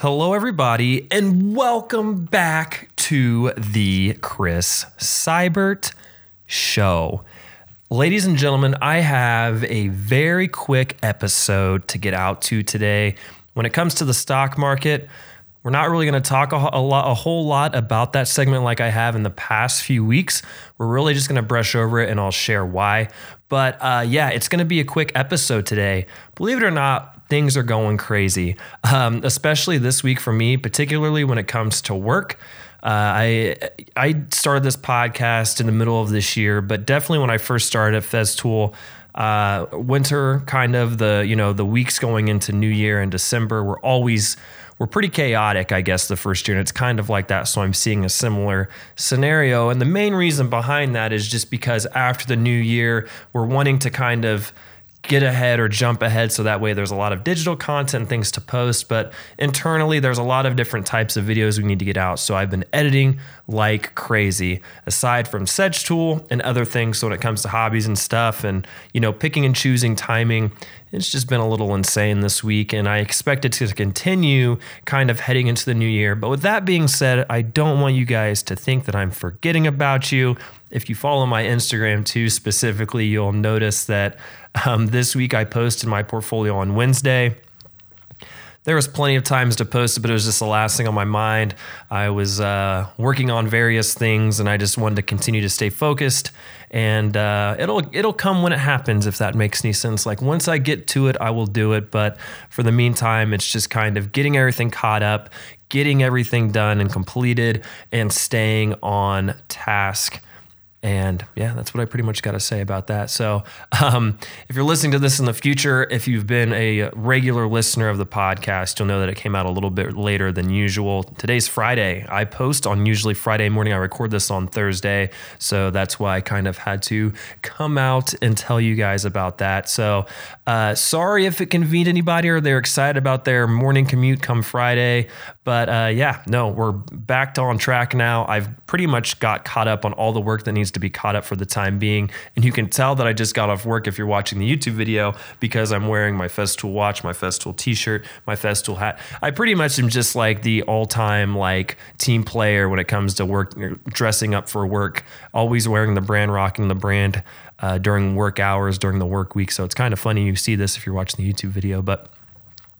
Hello, everybody, and welcome back to the Chris Seibert Show. Ladies and gentlemen, I have a very quick episode to get out to today. When it comes to the stock market, we're not really going to talk a, a, lot, a whole lot about that segment like I have in the past few weeks. We're really just going to brush over it and I'll share why. But uh, yeah, it's going to be a quick episode today. Believe it or not, things are going crazy, um, especially this week for me, particularly when it comes to work. Uh, I I started this podcast in the middle of this year, but definitely when I first started at Festool, uh, winter kind of the you know the weeks going into New Year and December were always were pretty chaotic, I guess, the first year. And it's kind of like that. So I'm seeing a similar scenario. And the main reason behind that is just because after the new year, we're wanting to kind of get ahead or jump ahead so that way there's a lot of digital content things to post. But internally there's a lot of different types of videos we need to get out. So i've been editing like crazy aside from Sedgetool and other things. So when it comes to hobbies and stuff and you know picking and choosing timing it's just been a little insane this week. And i expect it to continue kind of heading into the new year. But with that being said i don't want you guys to think that i'm forgetting about you. If you follow my instagram too specifically you'll notice that um, this week I posted my portfolio on Wednesday. There was plenty of times to post it, but it was just the last thing on my mind. I was uh, working on various things, and I just wanted to continue to stay focused. And uh, it'll it'll come when it happens, if that makes any sense. Like once I get to it, I will do it. But for the meantime, it's just kind of getting everything caught up, getting everything done and completed, and staying on task. And yeah, that's what I pretty much got to say about that. So, um, if you're listening to this in the future, if you've been a regular listener of the podcast, you'll know that it came out a little bit later than usual. Today's Friday. I post on usually Friday morning. I record this on Thursday. So, that's why I kind of had to come out and tell you guys about that. So, uh, sorry if it convened anybody or they're excited about their morning commute come Friday. But uh, yeah, no, we're back on track now. I've pretty much got caught up on all the work that needs to be caught up for the time being. And you can tell that I just got off work if you're watching the YouTube video because I'm wearing my Festool watch, my Festool t-shirt, my Festool hat. I pretty much am just like the all-time like team player when it comes to work dressing up for work, always wearing the brand, rocking the brand uh, during work hours, during the work week. So it's kind of funny you see this if you're watching the YouTube video, but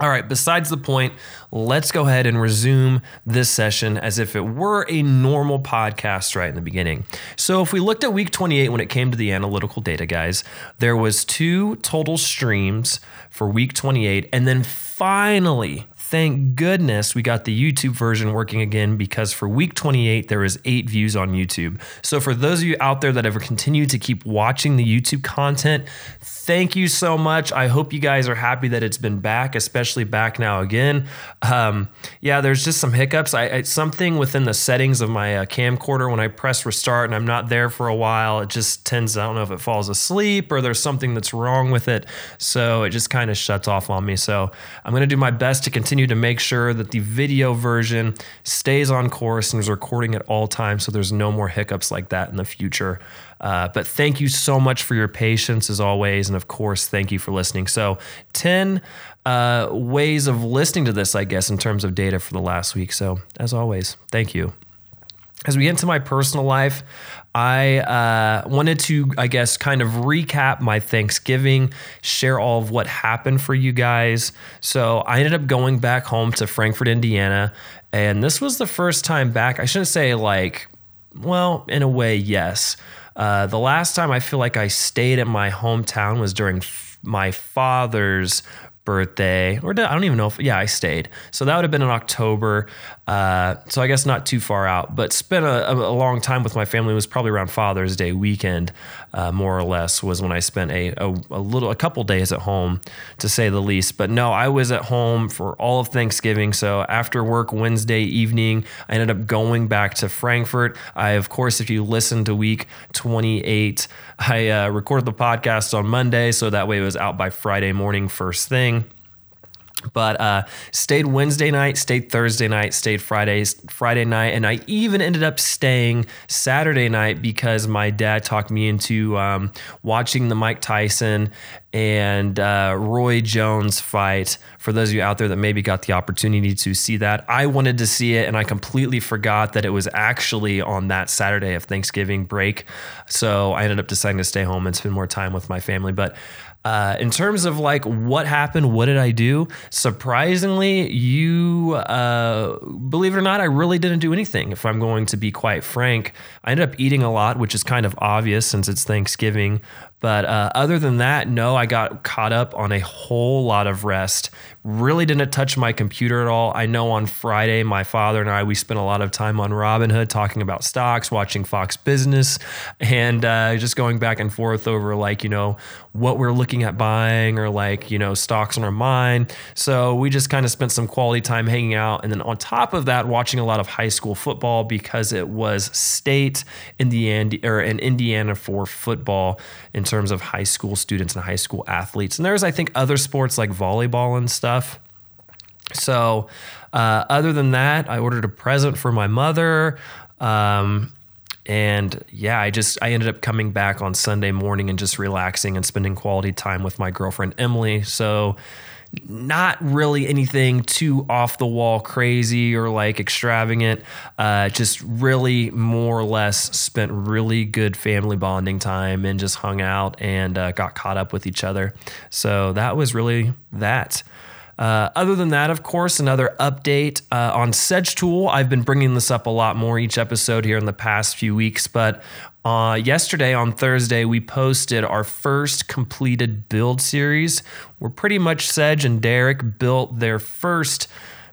all right, besides the point, let's go ahead and resume this session as if it were a normal podcast right in the beginning. So, if we looked at week 28 when it came to the analytical data, guys, there was two total streams for week 28 and then finally thank goodness we got the YouTube version working again because for week 28, there was eight views on YouTube. So, for those of you out there that have continued to keep watching the YouTube content, thank you so much. I hope you guys are happy that it's been back, especially back now again. Um, yeah, there's just some hiccups. I, I, something within the settings of my uh, camcorder when I press restart and I'm not there for a while, it just tends. I don't know if it falls asleep or there's something that's wrong with it, so it just kind of shuts off on me. So I'm gonna do my best to continue to make sure that the video version stays on course and is recording at all times, so there's no more hiccups like that in the future. Uh, but thank you so much for your patience as always. And of course, thank you for listening. So, 10 uh, ways of listening to this, I guess, in terms of data for the last week. So, as always, thank you. As we get into my personal life, I uh, wanted to, I guess, kind of recap my Thanksgiving, share all of what happened for you guys. So I ended up going back home to Frankfort, Indiana. And this was the first time back. I shouldn't say like, well, in a way, yes. Uh, the last time I feel like I stayed at my hometown was during f- my father's birthday, or did, I don't even know if, yeah, I stayed. So that would have been in October. Uh, so I guess not too far out, but spent a, a, long time with my family. It was probably around Father's Day weekend, uh, more or less, was when I spent a, a, a, little, a couple days at home, to say the least. But no, I was at home for all of Thanksgiving. So after work Wednesday evening, I ended up going back to Frankfort I, of course, if you listen to week 28, I uh, recorded the podcast on Monday, so that way it was out by Friday morning, first thing. But uh, stayed Wednesday night, stayed Thursday night, stayed Fridays, Friday night, and I even ended up staying Saturday night because my dad talked me into um, watching the Mike Tyson and uh, Roy Jones fight. For those of you out there that maybe got the opportunity to see that, I wanted to see it, and I completely forgot that it was actually on that Saturday of Thanksgiving break. So I ended up deciding to stay home and spend more time with my family, but. Uh, in terms of like what happened, what did I do? Surprisingly, you uh, believe it or not, I really didn't do anything. If I'm going to be quite frank, I ended up eating a lot, which is kind of obvious since it's Thanksgiving. But uh, other than that, no, I got caught up on a whole lot of rest. Really didn't touch my computer at all. I know on Friday, my father and I, we spent a lot of time on Robinhood talking about stocks, watching Fox Business, and uh, just going back and forth over like, you know, what we're looking at buying or like, you know, stocks on our mind. So we just kind of spent some quality time hanging out. And then on top of that, watching a lot of high school football because it was state in the end or in Indiana for football in terms of high school students and high school athletes. And there's, I think, other sports like volleyball and stuff. So, uh, other than that, I ordered a present for my mother. Um, and yeah, I just I ended up coming back on Sunday morning and just relaxing and spending quality time with my girlfriend Emily. So not really anything too off the wall crazy or like extravagant. Uh, just really more or less spent really good family bonding time and just hung out and uh, got caught up with each other. So that was really that. Uh, other than that, of course, another update uh, on Sedgetool. I've been bringing this up a lot more each episode here in the past few weeks, but uh, yesterday on Thursday, we posted our first completed build series. We're pretty much Sedge and Derek built their first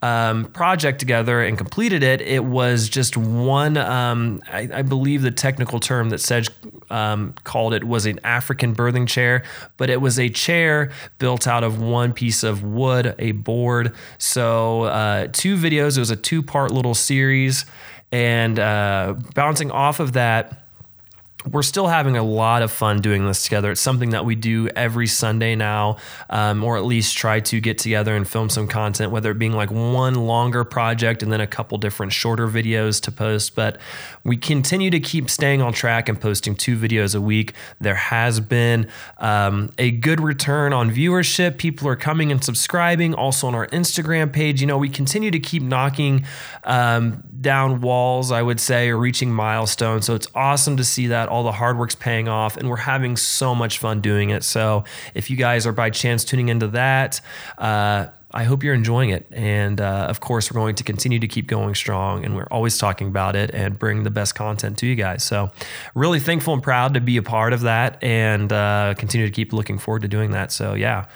um, project together and completed it, it was just one. Um, I, I, believe the technical term that Sedge um, called it was an African birthing chair, but it was a chair built out of one piece of wood, a board. So uh, two videos. It was a two-part little series, and uh, bouncing off of that we're still having a lot of fun doing this together. It's something that we do every Sunday now, um, or at least try to get together and film some content, whether it being like one longer project and then a couple different shorter videos to post. But we continue to keep staying on track and posting two videos a week. There has been um, a good return on viewership. People are coming and subscribing. Also on our Instagram page, you know, we continue to keep knocking um, down walls, I would say, or reaching milestones. So it's awesome to see that all the hard work's paying off, and we're having so much fun doing it. So if you guys are by chance tuning into that, uh, I hope you're enjoying it. And uh, of course, we're going to continue to keep going strong, and we're always talking about it and bring the best content to you guys. So, really thankful and proud to be a part of that and uh, continue to keep looking forward to doing that. So, yeah,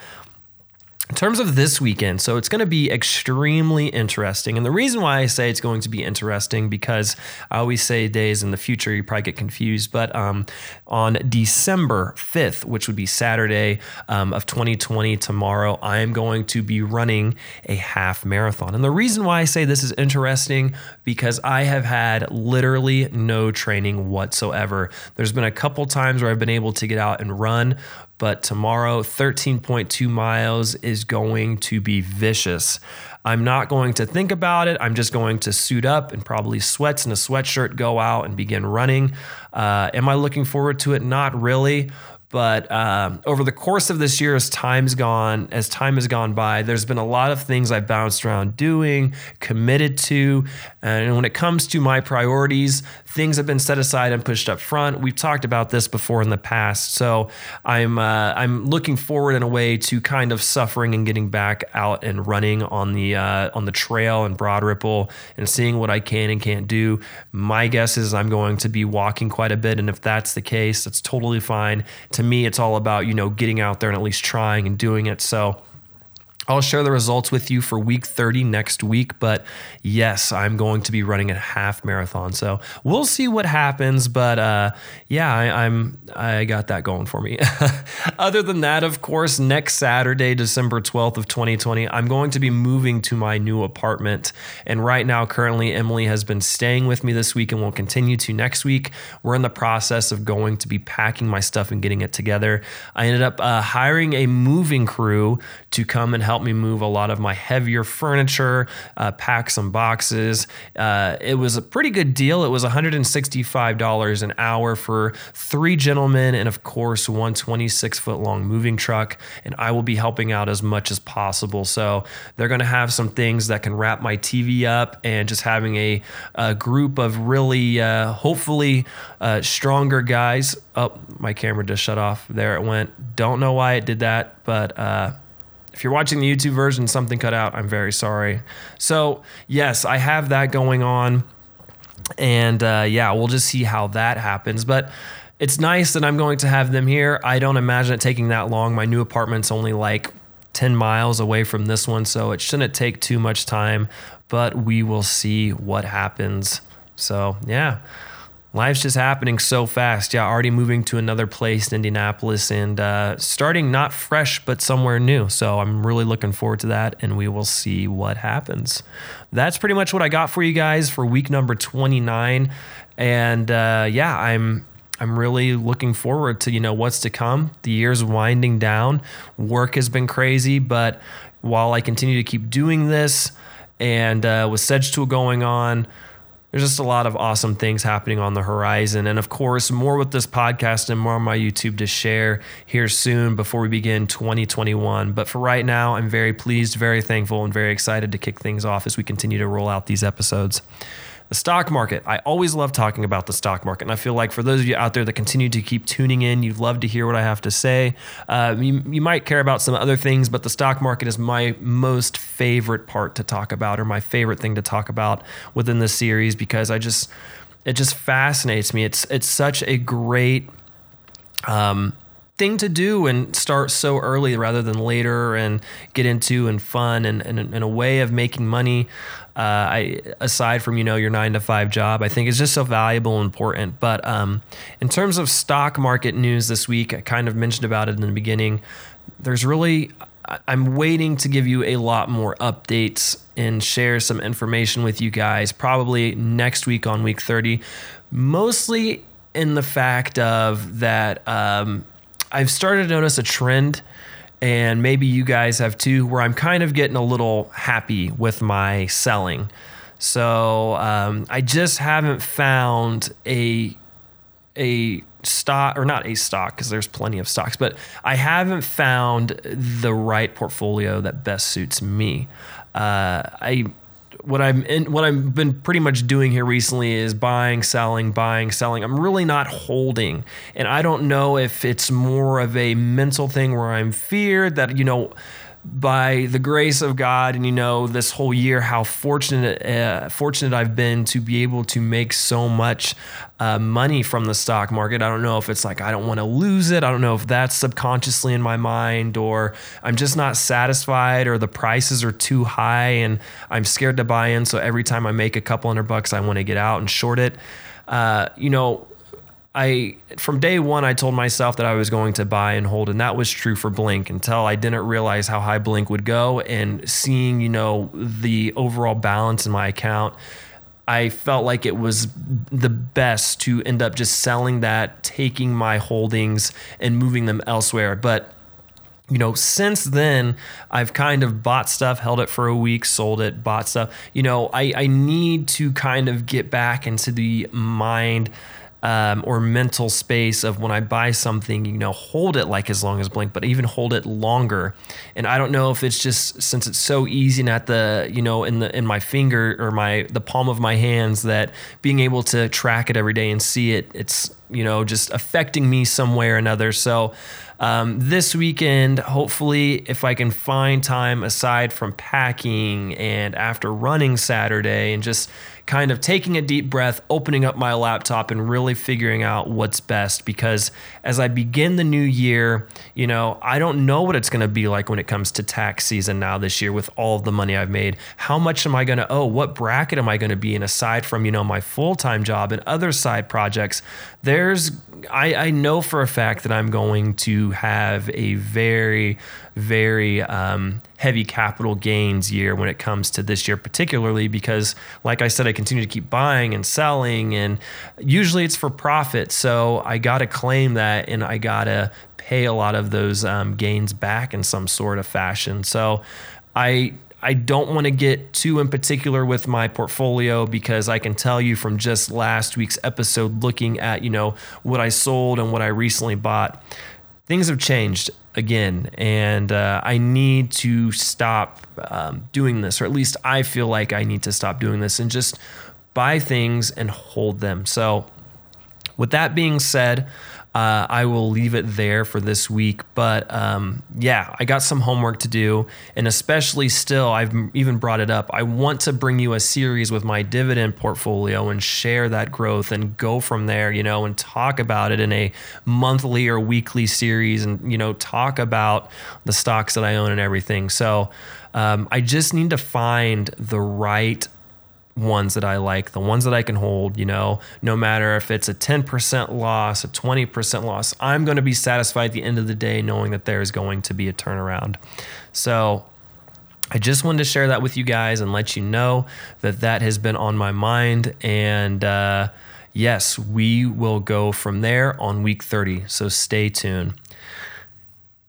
in terms of this weekend, so it's going to be extremely interesting. And the reason why I say it's going to be interesting because I always say days in the future, you probably get confused. But um, on December 5th, which would be Saturday um, of 2020, tomorrow, I am going to be running a half marathon. And the reason why I say this is interesting because I have had literally no training whatsoever. There's been a couple times where I've been able to get out and run, but tomorrow, 13.2 miles going to be vicious. I'm not going to think about it. I'm just going to suit up and probably sweats and a sweatshirt, go out and begin running. Uh, am I looking forward to it? Not really. But um, over the course of this year, as time's gone, as time has gone by, there's been a lot of things I've bounced around doing, committed to, and when it comes to my priorities, things have been set aside and pushed up front. We've talked about this before in the past, so I'm uh, I'm looking forward in a way to kind of suffering and getting back out and running on the uh, on the trail and Broad Ripple and seeing what I can and can't do. My guess is I'm going to be walking quite a bit, and if that's the case, that's totally fine. To to me, it's all about, you know, getting out there and at least trying and doing it. So I'll share the results with you for week 30 next week. But yes, I'm going to be running a half marathon. So we'll see what happens. But uh, yeah, I, am I got that going for me. Other than that, of course, next Saturday, December 12th of 2020, I'm going to be moving to my new apartment. And right now, currently, Emily has been staying with me this week and will continue to next week. We're in the process of going to be packing my stuff and getting it together. I ended up uh, hiring a moving crew to come and help help me move a lot of my heavier furniture, uh, pack some boxes. Uh, it was a pretty good deal. It was $165 an hour for three gentlemen and, of course, one 26 foot long moving truck. And I will be helping out as much as possible. So they're going to have some things that can wrap my TV up and just having a, a group of really, uh, hopefully, uh, stronger guys. Oh, my camera just shut off. There it went. Don't know why it did that, but uh, if you're watching the YouTube version, something cut out. I'm very sorry. So, yes, I have that going on. And uh, yeah, we'll just see how that happens. But it's nice that I'm going to have them here. I don't imagine it taking that long. My new apartment's only like 10 miles away from this one, so it shouldn't take too much time, but we will see what happens. So, yeah life's just happening so fast. Yeah, already moving to another place in Indianapolis and uh, starting not fresh, but somewhere new. So I'm really looking forward to that, and we will see what happens. That's pretty much what I got for you guys for week number 29. And uh, yeah, I'm. I'm really looking forward to you know what's to come. The year's winding down. Work has been crazy, but while I continue to keep doing this, and uh, with Sedgetool going on, there's just a lot of awesome things happening on the horizon. And of course, more with this podcast and more on my YouTube to share here soon before we begin 2021. But for right now, I'm very pleased, very thankful, and very excited to kick things off as we continue to roll out these episodes. The stock market. I always love talking about the stock market. And I feel like for those of you out there that continue to keep tuning in, you'd love to hear what I have to say. Uh, you, you might care about some other things, but the stock market is my most favorite part to talk about, or my favorite thing to talk about within this series because I just, it just fascinates me. It's, it's such a great, um, thing to do and start so early rather than later and get into and fun and, and, and a way of making money uh, I aside from you know your nine to five job, I think is just so valuable and important. But um, in terms of stock market news this week, I kind of mentioned about it in the beginning. There's really I'm waiting to give you a lot more updates and share some information with you guys probably next week on week 30. Mostly in the fact of that um, I've started to notice a trend and maybe you guys have too, where I'm kind of getting a little happy with my selling. So um, I just haven't found a a stock or not a stock because there's plenty of stocks, but I haven't found the right portfolio that best suits me. Uh, I what I'm in, what I've been pretty much doing here recently is buying, selling, buying, selling. I'm really not holding, and I don't know if it's more of a mental thing where I'm feared that you know by the grace of God and you know this whole year how fortunate uh, fortunate I've been to be able to make so much uh, money from the stock market. I don't know if it's like I don't want to lose it. I don't know if that's subconsciously in my mind or I'm just not satisfied or the prices are too high and I'm scared to buy in. So every time I make a couple hundred bucks, I want to get out and short it. Uh, you know, I from day one I told myself that I was going to buy and hold, and that was true for Blink until I didn't realize how high Blink would go. And seeing, you know, the overall balance in my account, I felt like it was the best to end up just selling that, taking my holdings and moving them elsewhere. But you know, since then, I've kind of bought stuff, held it for a week, sold it, bought stuff. You know, I, I need to kind of get back into the mind um, or mental space of when I buy something, you know, hold it like as long as Blink, but even hold it longer. And I don't know if it's just since it's so easy and at the, you know, in the in my finger or my the palm of my hands that being able to track it every day and see it, it's you know just affecting me some way or another. So um, this weekend, hopefully, if I can find time aside from packing and after running Saturday and just kind of taking a deep breath, opening up my laptop, and really figuring out what's best. Because as I begin the new year, you know, I don't know what it's going to be like when it comes to tax season now this year with all of the money I've made. How much am I going to owe? What bracket am I going to be in aside from, you know, my full time job and other side projects? There's, I, I know for a fact that I'm going to have a very, very um, heavy capital gains year when it comes to this year, particularly because, like I said, I continue to keep buying and selling, and usually it's for profit. So I got to claim that and I got to pay a lot of those um, gains back in some sort of fashion. So I I don't want to get too in particular with my portfolio because I can tell you from just last week's episode looking at, you know, what I sold and what I recently bought, things have changed again and uh, I need to stop um, doing this or at least I feel like I need to stop doing this and just buy things and hold them. So with that being said, uh, I will leave it there for this week. But um, yeah, I got some homework to do. And especially still, I've even brought it up. I want to bring you a series with my dividend portfolio and share that growth and go from there, you know, and talk about it in a monthly or weekly series and, you know, talk about the stocks that I own and everything. So um, I just need to find the right ones that I like, the ones that I can hold, you know, no matter if it's a 10% loss, a 20% loss, I'm going to be satisfied at the end of the day knowing that there's going to be a turnaround. So, I just wanted to share that with you guys and let you know that that has been on my mind. And uh, yes, we will go from there on week 30. So stay tuned.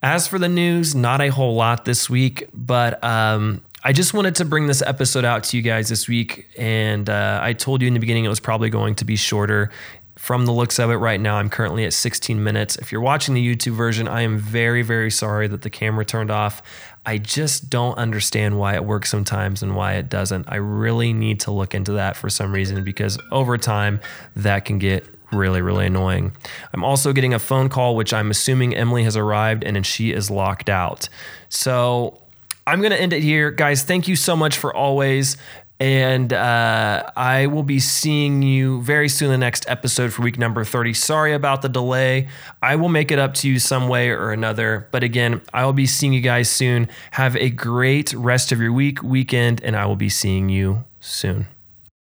As for the news, not a whole lot this week, but um, I just wanted to bring this episode out to you guys this week. And uh, I told you in the beginning it was probably going to be shorter. From the looks of it right now, I'm currently at 16 minutes. If you're watching the YouTube version, I am very, very sorry that the camera turned off. I just don't understand why it works sometimes and why it doesn't. I really need to look into that for some reason because over time, that can get really, really annoying. I'm also getting a phone call, which I'm assuming Emily has arrived and she is locked out. So I'm going to end it here. Guys, thank you so much for always. And uh, I will be seeing you very soon the next episode for week number 30. Sorry about the delay. I will make it up to you some way or another. But again, I will be seeing you guys soon. Have a great rest of your week, weekend, and I will be seeing you soon.